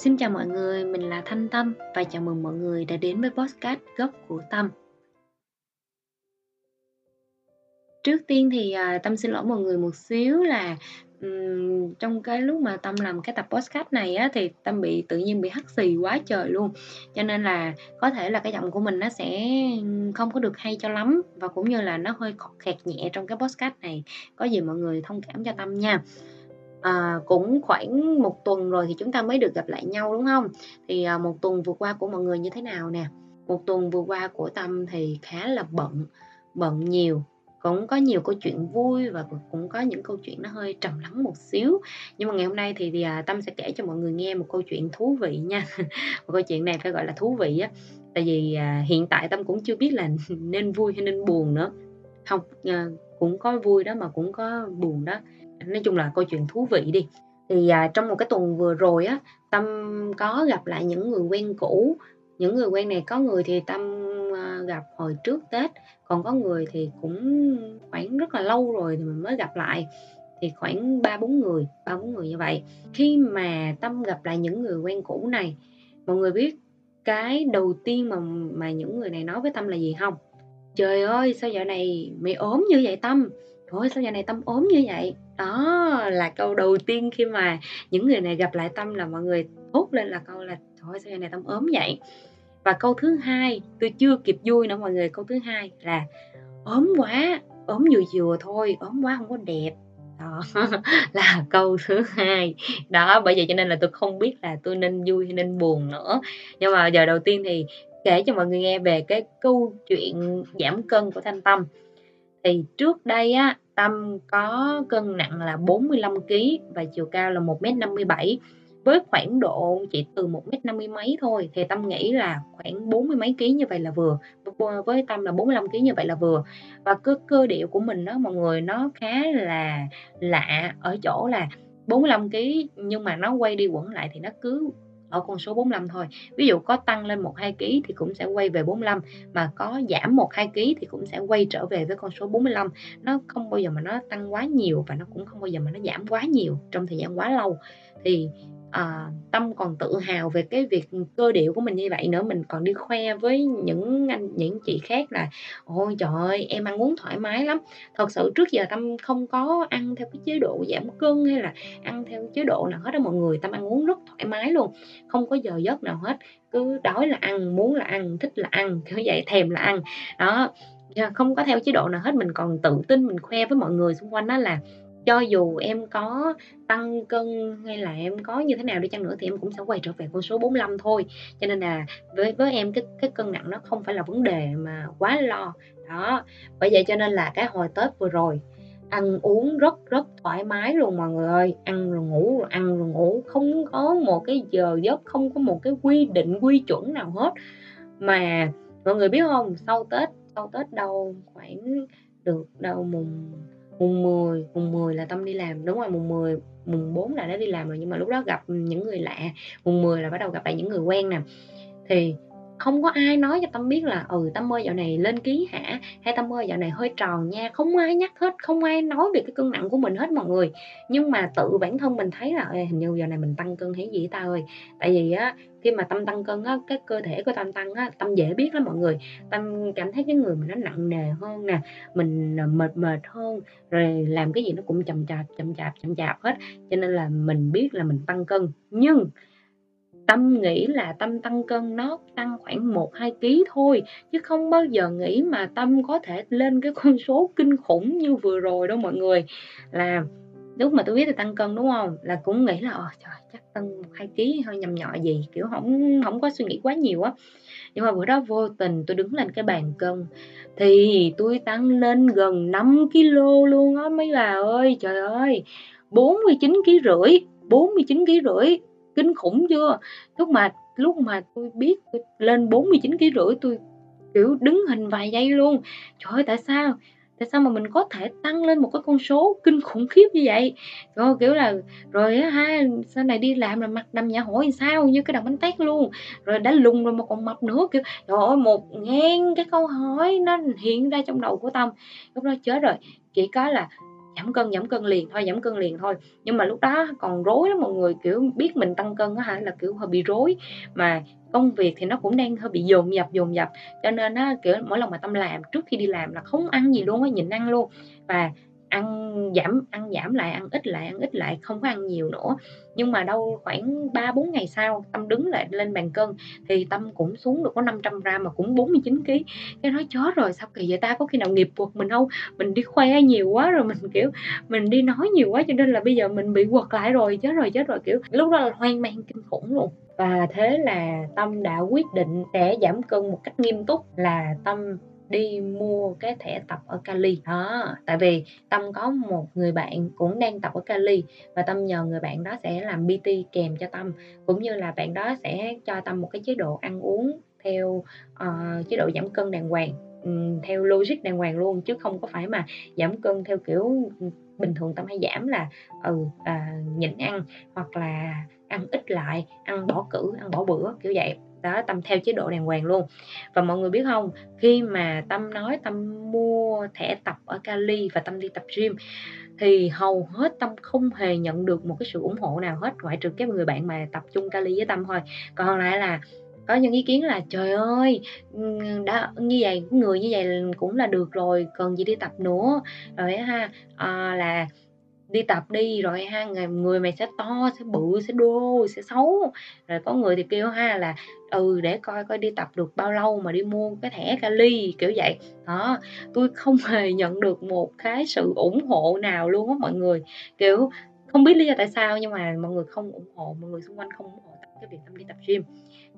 Xin chào mọi người, mình là Thanh Tâm và chào mừng mọi người đã đến với podcast Gốc của Tâm. Trước tiên thì à, Tâm xin lỗi mọi người một xíu là um, trong cái lúc mà Tâm làm cái tập podcast này á thì Tâm bị tự nhiên bị hắt xì quá trời luôn. Cho nên là có thể là cái giọng của mình nó sẽ không có được hay cho lắm và cũng như là nó hơi khọt khẹt nhẹ trong cái podcast này. Có gì mọi người thông cảm cho Tâm nha. À, cũng khoảng một tuần rồi thì chúng ta mới được gặp lại nhau đúng không? Thì à, một tuần vừa qua của mọi người như thế nào nè? Một tuần vừa qua của Tâm thì khá là bận, bận nhiều. Cũng có nhiều câu chuyện vui và cũng có những câu chuyện nó hơi trầm lắng một xíu. Nhưng mà ngày hôm nay thì, thì à, tâm sẽ kể cho mọi người nghe một câu chuyện thú vị nha. Một câu chuyện này phải gọi là thú vị á. Tại vì à, hiện tại tâm cũng chưa biết là nên vui hay nên buồn nữa. Không à, cũng có vui đó mà cũng có buồn đó nói chung là câu chuyện thú vị đi. Thì à, trong một cái tuần vừa rồi á tâm có gặp lại những người quen cũ. Những người quen này có người thì tâm à, gặp hồi trước Tết còn có người thì cũng khoảng rất là lâu rồi thì mình mới gặp lại. Thì khoảng ba bốn người ba bốn người như vậy. Khi mà tâm gặp lại những người quen cũ này mọi người biết cái đầu tiên mà mà những người này nói với tâm là gì không? Trời ơi sao giờ này mày ốm như vậy tâm? Trời ơi sao giờ này tâm ốm như vậy? Đó là câu đầu tiên khi mà những người này gặp lại tâm là mọi người thốt lên là câu là thôi sao này tâm ốm vậy? Và câu thứ hai, tôi chưa kịp vui nữa mọi người. Câu thứ hai là ốm quá, ốm vừa vừa thôi, ốm quá không có đẹp. Đó, là câu thứ hai. Đó, bởi vậy cho nên là tôi không biết là tôi nên vui hay nên buồn nữa. Nhưng mà giờ đầu tiên thì kể cho mọi người nghe về cái câu chuyện giảm cân của thanh tâm thì trước đây á, tâm có cân nặng là 45 kg và chiều cao là 1m57 với khoảng độ chỉ từ 1 mét 50 mấy thôi, thì Tâm nghĩ là khoảng bốn mươi mấy ký như vậy là vừa với Tâm là 45 ký như vậy là vừa. Và cơ cơ điệu của mình đó mọi người, nó khá là lạ ở chỗ là 45 kg nhưng mà nó quay đi quẩn lại thì nó cứ ở con số 45 thôi. Ví dụ có tăng lên 1 2 kg thì cũng sẽ quay về 45 mà có giảm 1 2 kg thì cũng sẽ quay trở về với con số 45. Nó không bao giờ mà nó tăng quá nhiều và nó cũng không bao giờ mà nó giảm quá nhiều trong thời gian quá lâu. Thì à, tâm còn tự hào về cái việc cơ điệu của mình như vậy nữa. Mình còn đi khoe với những anh những chị khác là ôi trời ơi em ăn uống thoải mái lắm. Thật sự trước giờ tâm không có ăn theo cái chế độ giảm cân hay là ăn theo chế độ nào hết đó mọi người tâm ăn uống rất thoải mái luôn. Không có giờ giấc nào hết cứ đói là ăn muốn là ăn thích là ăn kiểu vậy thèm là ăn. Đó à, không có theo chế độ nào hết. Mình còn tự tin mình khoe với mọi người xung quanh đó là cho dù em có tăng cân hay là em có như thế nào đi chăng nữa thì em cũng sẽ quay trở về con số 45 thôi. Cho nên là với với em cái cái cân nặng nó không phải là vấn đề mà quá lo. Đó, bởi vậy cho nên là cái hồi tết vừa rồi, ăn uống rất rất thoải mái luôn mọi người ơi. Ăn rồi ngủ rồi ăn rồi ngủ, không có một cái giờ giấc, không có một cái quy định, quy chuẩn nào hết. Mà mọi người biết không, sau tết sau tết đâu khoảng được đầu mùng mùng 10 mùng 10 là Tâm đi làm. Đúng rồi, mùng 10 mùng 4 là đã đi làm rồi, nhưng mà lúc đó gặp những người lạ. Mùng 10 là bắt đầu gặp lại những người quen nè. Thì không có ai nói cho tâm biết là ừ tâm ơi, dạo này lên ký hả? Hay tâm ơi, dạo này hơi tròn nha. Không ai nhắc hết, không ai nói về cái cân nặng của mình hết mọi người. Nhưng mà tự bản thân mình thấy là hình như giờ này mình tăng cân hay gì ta ơi? Tại vì á, khi mà tâm tăng cân á, cái cơ thể của tâm tăng á, tâm dễ biết lắm mọi người. Tâm cảm thấy cái người mình nó nặng nề hơn nè, mình à, mệt mệt hơn, rồi làm cái gì nó cũng chậm chạp chậm chạp chậm chạp hết. Cho nên là mình biết là mình tăng cân. Nhưng Tâm nghĩ là Tâm tăng cân nó tăng khoảng 1-2 ký thôi chứ không bao giờ nghĩ mà Tâm có thể lên cái con số kinh khủng như vừa rồi đâu mọi người. Là lúc mà tôi biết là tăng cân đúng không? Là cũng nghĩ là ờ, trời chắc tăng 1-2 ký hơi nhầm nhọ gì kiểu không không có suy nghĩ quá nhiều á. Nhưng mà bữa đó vô tình tôi đứng lên cái bàn cân thì tôi tăng lên gần 5 kg luôn á mấy bà ơi. Trời ơi, 49 kg rưỡi, 49 kg rưỡi kinh khủng chưa? Lúc mà lúc mà tôi biết tôi lên 49 kg rưỡi, tôi, kiểu, đứng hình vài giây luôn. Trời ơi, tại sao? Tại sao mà mình có thể tăng lên một cái con số kinh khủng khiếp như vậy? Rồi kiểu là, rồi á ha, sau này đi làm là mặt đầm nhà hỏi sao? Như cái đầm bánh tét luôn. Rồi đã lùng rồi mà còn mập nữa, kiểu, trời ơi, một ngàn cái câu hỏi nó hiện ra trong đầu của tâm. Lúc đó chết rồi. Chỉ có là giảm cân giảm cân liền thôi, giảm cân liền thôi. Nhưng mà lúc đó còn rối lắm, mọi người kiểu biết mình tăng cân á hả, là kiểu hơi bị rối. Mà công việc thì nó cũng đang hơi bị dồn dập dồn dập. Cho nên á, kiểu mỗi lần mà tâm làm, trước khi đi làm là không ăn gì luôn á, nhịn ăn luôn. Và ăn giảm ăn giảm lại, ăn ít lại, ăn ít lại, không có ăn nhiều nữa. Nhưng mà đâu khoảng 3 4 ngày sau, Tâm đứng lại lên bàn cân, thì Tâm cũng xuống được có 500 gram mà cũng 49 kg cái nói, chó rồi, sao kỳ vậy ta? Có khi nào nghiệp quật mình không? Mình đi khoe nhiều quá rồi mình, kiểu, mình đi nói nhiều quá cho nên là bây giờ mình bị quật lại rồi, chết rồi chết rồi. Kiểu, lúc đó là hoang mang kinh khủng luôn. Và thế là Tâm đã quyết định sẽ giảm cân một cách nghiêm túc là Tâm đi mua cái thẻ tập ở Cali. Đó tại vì Tâm có một người bạn cũng đang tập ở Cali và Tâm nhờ người bạn đó sẽ làm PT kèm cho Tâm. Cũng như là bạn đó sẽ cho Tâm một cái chế độ ăn uống theo uh, chế độ giảm cân đàng hoàng um, theo logic đàng hoàng luôn chứ không có phải mà giảm cân theo kiểu ừ, bình thường tâm hay giảm là ừ à, nhịn ăn hoặc là ăn ít lại ăn bỏ cử ăn bỏ bữa kiểu vậy đó tâm theo chế độ đàng hoàng luôn. Và mọi người biết không khi mà tâm nói tâm mua thẻ tập ở Cali và tâm đi tập gym thì hầu hết tâm không hề nhận được một cái sự ủng hộ nào hết ngoại trừ cái người bạn mà tập chung Cali với tâm thôi. Còn lại là có những ý kiến là trời ơi đã như vậy người như vậy cũng là được rồi cần gì đi tập nữa? Rồi ha à, là đi tập đi rồi ha người, người mày sẽ to sẽ bự sẽ đô sẽ xấu. Rồi có người thì kêu ha là ừ để coi coi đi tập được bao lâu mà đi mua cái thẻ Cali kiểu vậy. Đó tôi không hề nhận được một cái sự ủng hộ nào luôn á mọi người. Kiểu không biết lý do tại sao nhưng mà mọi người không ủng hộ mọi người xung quanh không ủng hộ cái việc tâm đi tập gym.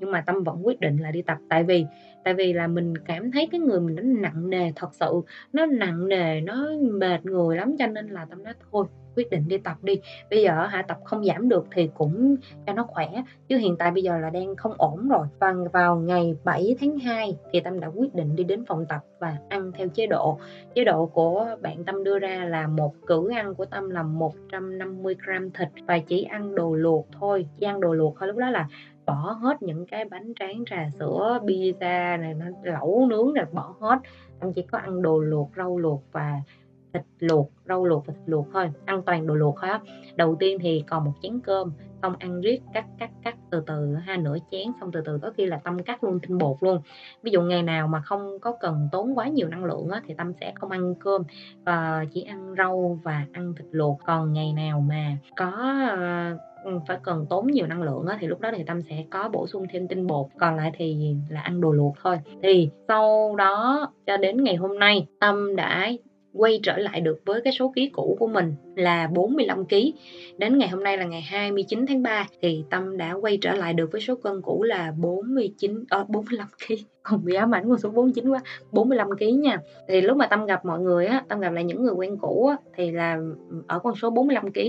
Nhưng mà tâm vẫn quyết định là đi tập tại vì tại vì là mình cảm thấy cái người mình nó nặng nề thật sự. Nó nặng nề nó mệt người lắm cho nên là tâm nói thôi quyết định đi tập đi. Bây giờ hả, tập không giảm được thì cũng cho nó khỏe, chứ hiện tại bây giờ là đang không ổn rồi. Và vào ngày 7 tháng 2 thì Tâm đã quyết định đi đến phòng tập và ăn theo chế độ. Chế độ của bạn Tâm đưa ra là một cử ăn của Tâm là 150 gram thịt và chỉ ăn đồ luộc thôi. Chỉ ăn đồ luộc thôi, lúc đó là bỏ hết những cái bánh tráng, trà sữa, pizza này lẩu nướng này, bỏ hết. Tâm chỉ có ăn đồ luộc, rau luộc và thịt luộc rau luộc và thịt luộc thôi ăn toàn đồ luộc thôi á. Đầu tiên thì còn một chén cơm không ăn riết cắt cắt cắt từ từ ha nửa chén xong từ từ có khi là tâm cắt luôn tinh bột luôn. Ví dụ ngày nào mà không có cần tốn quá nhiều năng lượng á, thì tâm sẽ không ăn cơm và chỉ ăn rau và ăn thịt luộc. Còn ngày nào mà có ờ, phải cần tốn nhiều năng lượng á, thì lúc đó thì tâm sẽ có bổ sung thêm tinh bột. Còn lại thì là ăn đồ luộc thôi. Thì sau đó cho đến ngày hôm nay tâm đã quay trở lại được với cái số ký cũ của mình là 45 kg. Đến ngày hôm nay là ngày 29 tháng 3 thì Tâm đã quay trở lại được với số cân cũ là 49 à, 45 kg. Còn bị ám ảnh con số 49 quá, 45 kg nha. Thì lúc mà Tâm gặp mọi người á, Tâm gặp lại những người quen cũ á thì là ở con số 45 kg.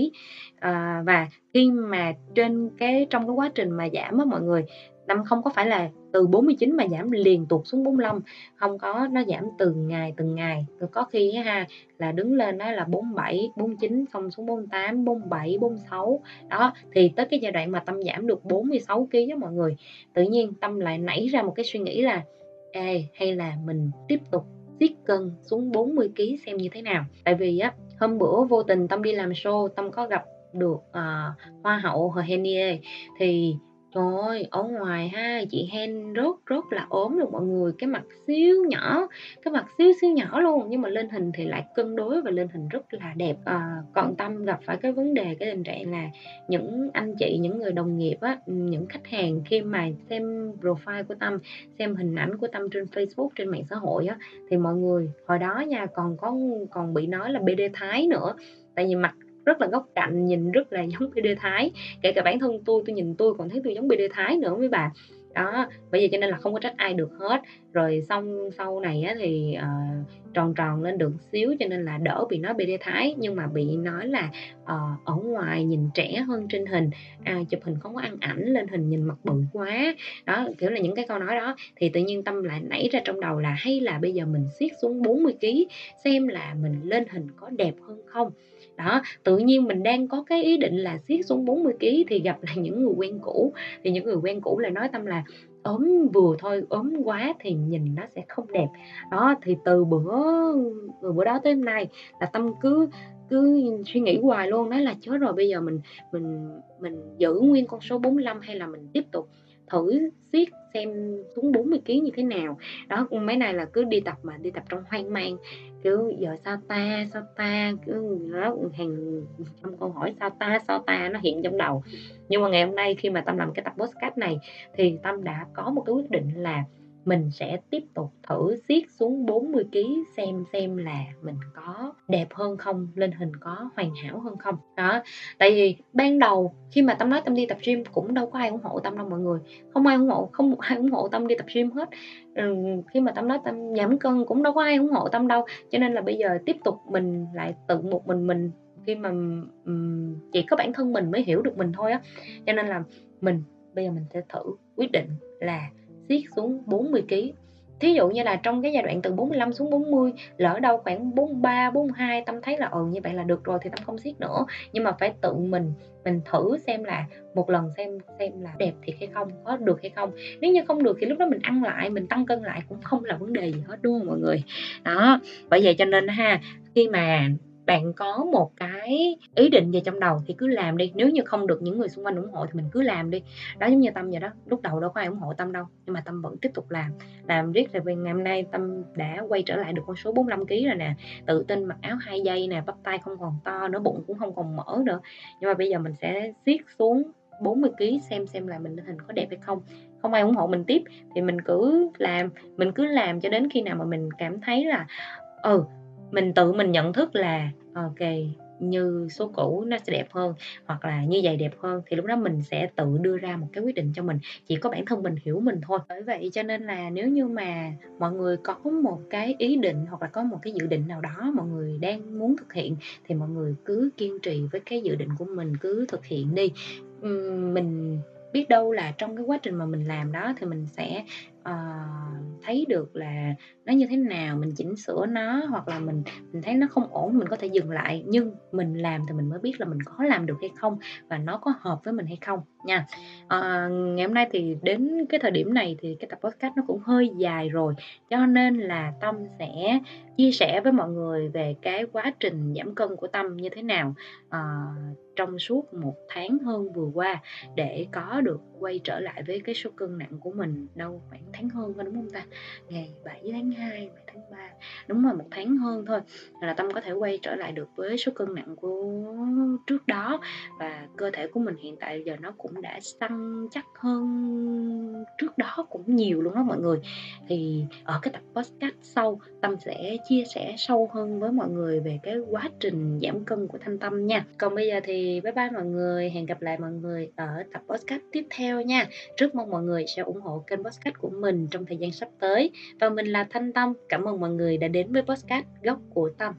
À, và khi mà trên cái trong cái quá trình mà giảm á mọi người Tâm không có phải là từ 49 mà giảm liền tục xuống 45 không có nó giảm từng ngày từng ngày. Rồi có khi ha là đứng lên đó là 47 49 xong xuống 48 47 46 đó thì tới cái giai đoạn mà tâm giảm được 46 kg đó mọi người. Tự nhiên tâm lại nảy ra một cái suy nghĩ là ê hay là mình tiếp tục siết cân xuống 40 kg xem như thế nào? Tại vì á hôm bữa vô tình tâm đi làm show tâm có gặp được uh, hoa hậu Hồ Henie thì Trời ơi, ở ngoài ha, chị Hen rất rất là ốm luôn mọi người, cái mặt xíu nhỏ, cái mặt xíu xíu nhỏ luôn, nhưng mà lên hình thì lại cân đối và lên hình rất là đẹp. Ờ, à, còn Tâm gặp phải cái vấn đề, cái tình trạng là những anh chị, những người đồng nghiệp á, ừ, những khách hàng khi mà xem profile của Tâm, xem hình ảnh của Tâm trên Facebook, trên mạng xã hội á, thì mọi người hồi đó nha còn có còn bị nói là BD Thái nữa tại vì mặt rất là góc cạnh nhìn rất là giống BD Thái. Kể cả bản thân tôi tôi nhìn tôi còn thấy tôi giống BD Thái nữa mấy bà. Đó bởi vì cho nên là không có trách ai được hết. Rồi xong sau này á, thì uh, tròn tròn lên được xíu cho nên là đỡ bị nói BD Thái. Nhưng mà bị nói là uh, ở ngoài nhìn trẻ hơn trên hình. À, chụp hình không có ăn ảnh lên hình nhìn mặt bự quá. Đó kiểu là những cái câu nói đó. Thì tự nhiên tâm lại nảy ra trong đầu là hay là bây giờ mình siết xuống 40 kg xem là mình lên hình có đẹp hơn không? Đó tự nhiên mình đang có cái ý định là siết xuống 40 kg thì gặp lại những người quen cũ. Thì những người quen cũ lại nói tâm là ốm vừa thôi ốm quá thì nhìn nó sẽ không đẹp. Đó thì từ bữa từ bữa đó tới hôm nay là tâm cứ cứ suy nghĩ hoài luôn, nói là chết rồi bây giờ mình mình mình giữ nguyên con số 45 hay là mình tiếp tục thử siết xem xuống 40 ký như thế nào. Đó, mấy này là cứ đi tập mà đi tập trong hoang mang, kiểu giờ sao ta, sao ta, cứ nó hàng trăm câu hỏi sao ta, sao ta nó hiện trong đầu. Nhưng mà ngày hôm nay khi mà Tâm làm cái tập podcast này thì Tâm đã có một cái quyết định là mình sẽ tiếp tục thử siết xuống 40 kg xem xem là mình có đẹp hơn không, lên hình có hoàn hảo hơn không. Đó, tại vì ban đầu khi mà Tâm nói Tâm đi tập gym cũng đâu có ai ủng hộ Tâm đâu mọi người. Không ai ủng hộ, không ai ủng hộ Tâm đi tập gym hết. Ừ, khi mà Tâm nói Tâm giảm cân cũng đâu có ai ủng hộ Tâm đâu. Cho nên là bây giờ tiếp tục mình lại tự một mình mình khi mà um, chỉ có bản thân mình mới hiểu được mình thôi á. Cho nên là mình bây giờ mình sẽ thử quyết định là siết xuống 40 kg. Thí dụ như là trong cái giai đoạn từ 45 xuống 40, lỡ đâu khoảng 43, 42 Tâm thấy là ừ như vậy là được rồi thì Tâm không siết nữa. Nhưng mà phải tự mình mình thử xem là một lần xem xem là đẹp thiệt hay không, có được hay không. Nếu như không được thì lúc đó mình ăn lại, mình tăng cân lại cũng không là vấn đề gì hết đúng không mọi người. Đó, bởi vậy cho nên ha, khi mà bạn có một cái ý định về trong đầu thì cứ làm đi. Nếu như không được những người xung quanh ủng hộ thì mình cứ làm đi. Đó giống như tâm vậy đó. Lúc đầu đâu có ai ủng hộ tâm đâu, nhưng mà tâm vẫn tiếp tục làm. Làm riết rồi vì ngày hôm nay tâm đã quay trở lại được con số 45 kg rồi nè. Tự tin mặc áo hai dây nè, bắp tay không còn to nữa, bụng cũng không còn mỡ nữa. Nhưng mà bây giờ mình sẽ siết xuống 40 kg xem xem là mình hình có đẹp hay không. Không ai ủng hộ mình tiếp thì mình cứ làm. Mình cứ làm cho đến khi nào mà mình cảm thấy là ừ mình tự mình nhận thức là, ok, như số cũ nó sẽ đẹp hơn, hoặc là như vậy đẹp hơn, thì lúc đó mình sẽ tự đưa ra một cái quyết định cho mình. Chỉ có bản thân mình hiểu mình thôi. Bởi vậy cho nên là nếu như mà mọi người có một cái ý định hoặc là có một cái dự định nào đó mọi người đang muốn thực hiện, thì mọi người cứ kiên trì với cái dự định của mình, cứ thực hiện đi. Mình biết đâu là trong cái quá trình mà mình làm đó thì mình sẽ uh, thấy được là nó như thế nào mình chỉnh sửa nó hoặc là mình mình thấy nó không ổn mình có thể dừng lại. Nhưng mình làm thì mình mới biết là mình có làm được hay không và nó có hợp với mình hay không nha. Uh, ngày hôm nay thì đến cái thời điểm này thì cái tập podcast nó cũng hơi dài rồi cho nên là tâm sẽ chia sẻ với mọi người về cái quá trình giảm cân của tâm như thế nào. Uh, trong suốt một tháng hơn vừa qua để có được quay trở lại với cái số cân nặng của mình đâu, khoảng tháng hơn đúng không ta? Ngày 7 tháng 2 tháng 3 đúng rồi một tháng hơn thôi là tâm có thể quay trở lại được với số cân nặng của trước đó. Và cơ thể của mình hiện tại giờ nó cũng đã săn chắc hơn trước đó cũng nhiều luôn đó mọi người. Thì ở cái tập podcast sau, tâm sẽ chia sẻ sâu hơn với mọi người về cái quá trình giảm cân của thanh tâm nha. Còn bây giờ thì bye bye mọi người, hẹn gặp lại mọi người ở tập podcast tiếp theo nha. Rất mong mọi người sẽ ủng hộ kênh podcast của mình trong thời gian sắp tới. Và mình là thanh tâm, cảm cảm ơn mọi người đã đến với podcast góc của tâm.